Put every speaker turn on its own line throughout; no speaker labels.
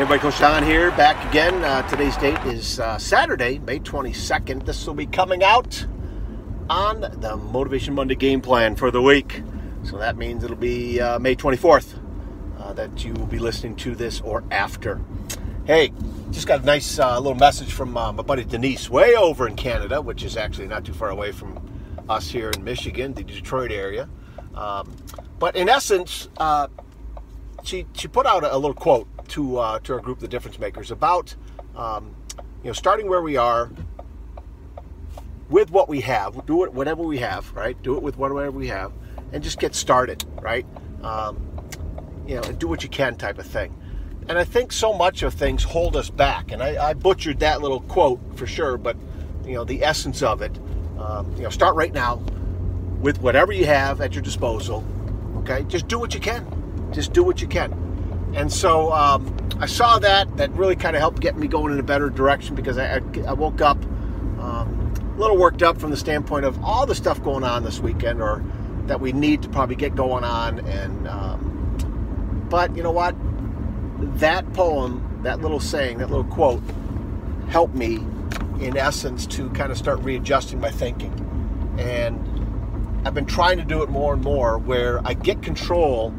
Everybody, Coach Don here, back again. Uh, today's date is uh, Saturday, May 22nd. This will be coming out on the Motivation Monday game plan for the week. So that means it'll be uh, May 24th uh, that you will be listening to this or after. Hey, just got a nice uh, little message from uh, my buddy Denise, way over in Canada, which is actually not too far away from us here in Michigan, the Detroit area. Um, but in essence, she she put out a, little quote to uh, to our group, the Difference Makers, about um, you know starting where we are with what we have. Do it whatever we have, right? Do it with whatever we have, and just get started, right? Um, you know, do what you can, type of thing. And I think so much of things hold us back. And I, I butchered that little quote for sure, but you know the essence of it. Um, you know, start right now with whatever you have at your disposal. Okay, just do what you can. Just do what you can. And so um, I saw that. That really kind of helped get me going in a better direction because I, I woke up um, a little worked up from the standpoint of all the stuff going on this weekend, or that we need to probably get going on. And um, but you know what? That poem, that little saying, that little quote, helped me in essence to kind of start readjusting my thinking. And I've been trying to do it more and more where I get control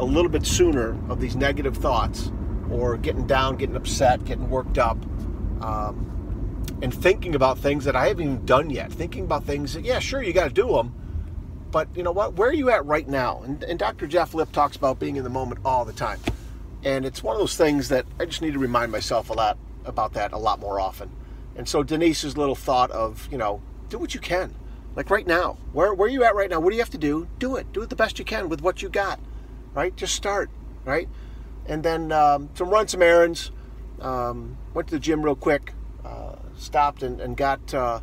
a little bit sooner of these negative thoughts or getting down, getting upset, getting worked up, um, and thinking about things that I haven't even done yet. Thinking about things that, yeah, sure, you got to do them, but you know what? Where are you at right now? And, and Dr. Jeff Lip talks about being in the moment all the time. And it's one of those things that I just need to remind myself a lot about that a lot more often. And so Denise's little thought of, you know, do what you can. Like right now. Where, where are you at right now? What do you have to do? Do it. Do it the best you can with what you got right? Just start, right? And then um, to run some errands. Um, went to the gym real quick. Uh, stopped and, and got uh, a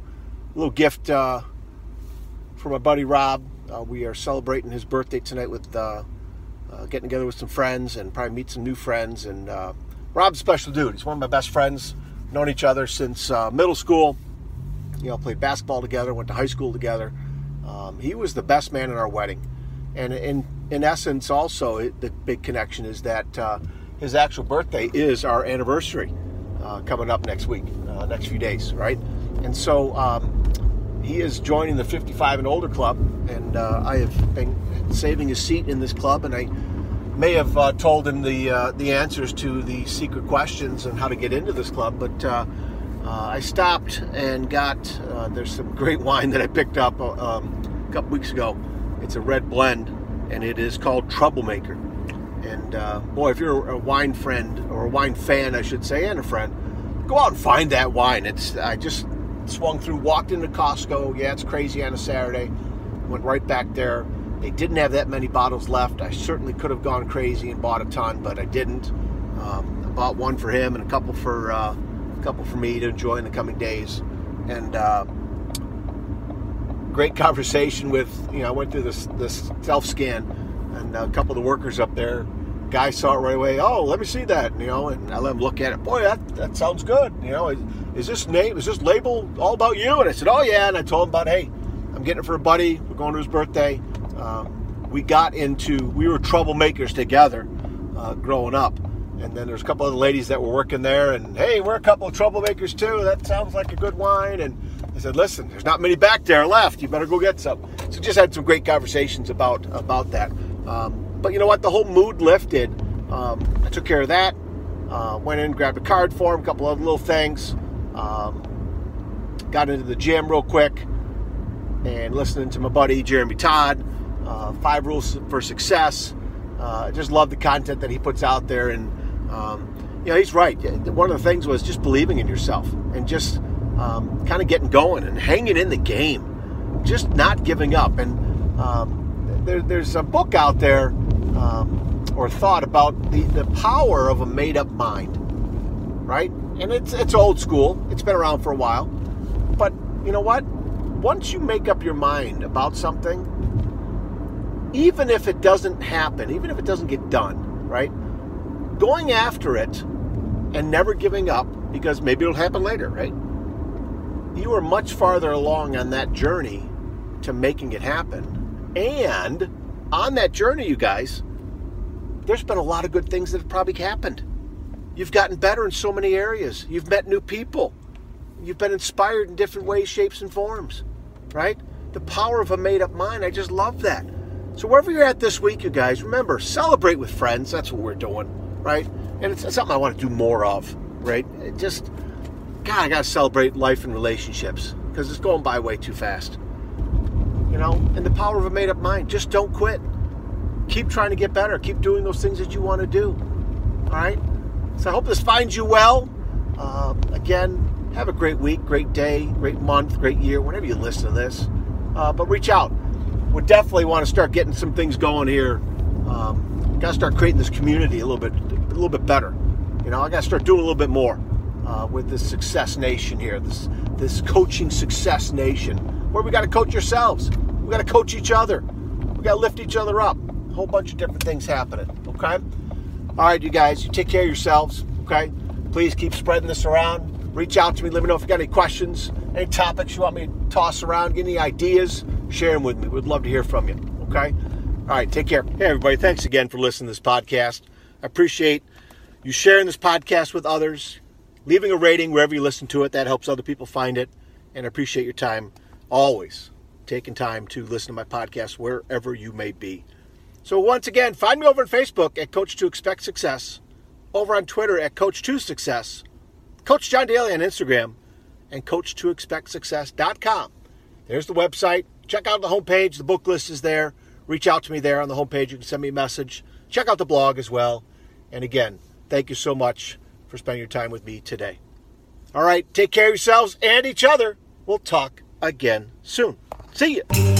little gift uh, for my buddy Rob. Uh, we are celebrating his birthday tonight with uh, uh, getting together with some friends and probably meet some new friends. And Rob's a special dude. He's one of my best friends. Known each other since middle school. You know, played basketball together, went to high school together. Um, he was the best man in our wedding. And in, in essence, also, it, the big connection is that uh, his actual birthday is our anniversary uh, coming up next week, uh, next few days, right? And so um, he is joining the 55 and older club, and uh, I have been saving his seat in this club, and I may have uh, told him the uh, the answers to the secret questions and how to get into this club, but I stopped and got there's some great wine that I picked up um, a couple weeks ago it's a red blend, and it is called Troublemaker. And uh, boy, if you're a wine friend or a wine fan, I should say, and a friend, go out and find that wine. It's I just swung through, walked into Costco. Yeah, it's crazy on a Saturday. Went right back there. They didn't have that many bottles left. I certainly could have gone crazy and bought a ton, but I didn't. Um, I bought one for him and a couple for uh, a couple for me to enjoy in the coming days. And uh, great conversation with, you know, I went through this, this self scan and a couple of the workers up there, guy saw it right away. Oh, let me see that, you know, and I let him look at it. Boy, that, that sounds good. You know, is, is this name, is this label all about you? And I said, oh yeah. And I told him about, hey, I'm getting it for a buddy. We're going to his birthday. Um, we got into, we were troublemakers together uh, growing up. And then there's a couple other ladies that were working there, and hey, we're a couple of troublemakers too. That sounds like a good wine. And I said, listen, there's not many back there left. You better go get some. So just had some great conversations about about that. Um, but you know what? The whole mood lifted. Um, I took care of that. Uh, went in, grabbed a card for him, a couple other little things. Um, got into the gym real quick and listening to my buddy Jeremy Todd. Uh, five rules for success. Uh, just love the content that he puts out there, and um, you know he's right. One of the things was just believing in yourself and just um, kind of getting going and hanging in the game, just not giving up. And um, there, there's a book out there um, or thought about the, the power of a made up mind, right? And it's, it's old school, it's been around for a while. But you know what? Once you make up your mind about something, even if it doesn't happen, even if it doesn't get done, right? Going after it and never giving up because maybe it'll happen later, right? You are much farther along on that journey to making it happen. And on that journey, you guys, there's been a lot of good things that have probably happened. You've gotten better in so many areas. You've met new people. You've been inspired in different ways, shapes, and forms, right? The power of a made up mind. I just love that. So, wherever you're at this week, you guys, remember, celebrate with friends. That's what we're doing, right? And it's, it's something I want to do more of, right? It just, God, I got to celebrate life and relationships because it's going by way too fast. You know, and the power of a made up mind. Just don't quit. Keep trying to get better. Keep doing those things that you want to do. All right? So I hope this finds you well. Uh, again, have a great week, great day, great month, great year, whenever you listen to this. Uh, but reach out. We definitely want to start getting some things going here. Um, got to start creating this community a little bit, a little bit better. You know, I got to start doing a little bit more uh, with this success nation here, this this coaching success nation, where we got to coach ourselves, we got to coach each other, we got to lift each other up. A whole bunch of different things happening. Okay. All right, you guys, you take care of yourselves. Okay. Please keep spreading this around. Reach out to me. Let me know if you got any questions, any topics you want me to toss around, get any ideas, share them with me. We'd love to hear from you. Okay. All right. Take care. Hey, everybody. Thanks again for listening to this podcast. I appreciate you sharing this podcast with others leaving a rating wherever you listen to it. That helps other people find it. And I appreciate your time always taking time to listen to my podcast wherever you may be. So once again, find me over on Facebook at Coach to Expect Success, over on Twitter at Coach to Success, Coach Don Daly on Instagram, and Coach to Expect Success.com. There's the website. Check out the homepage. The book list is there. Reach out to me there on the homepage. You can send me a message. Check out the blog as well. And again, thank you so much for spending your time with me today. All right, take care of yourselves and each other. We'll talk again soon. See you.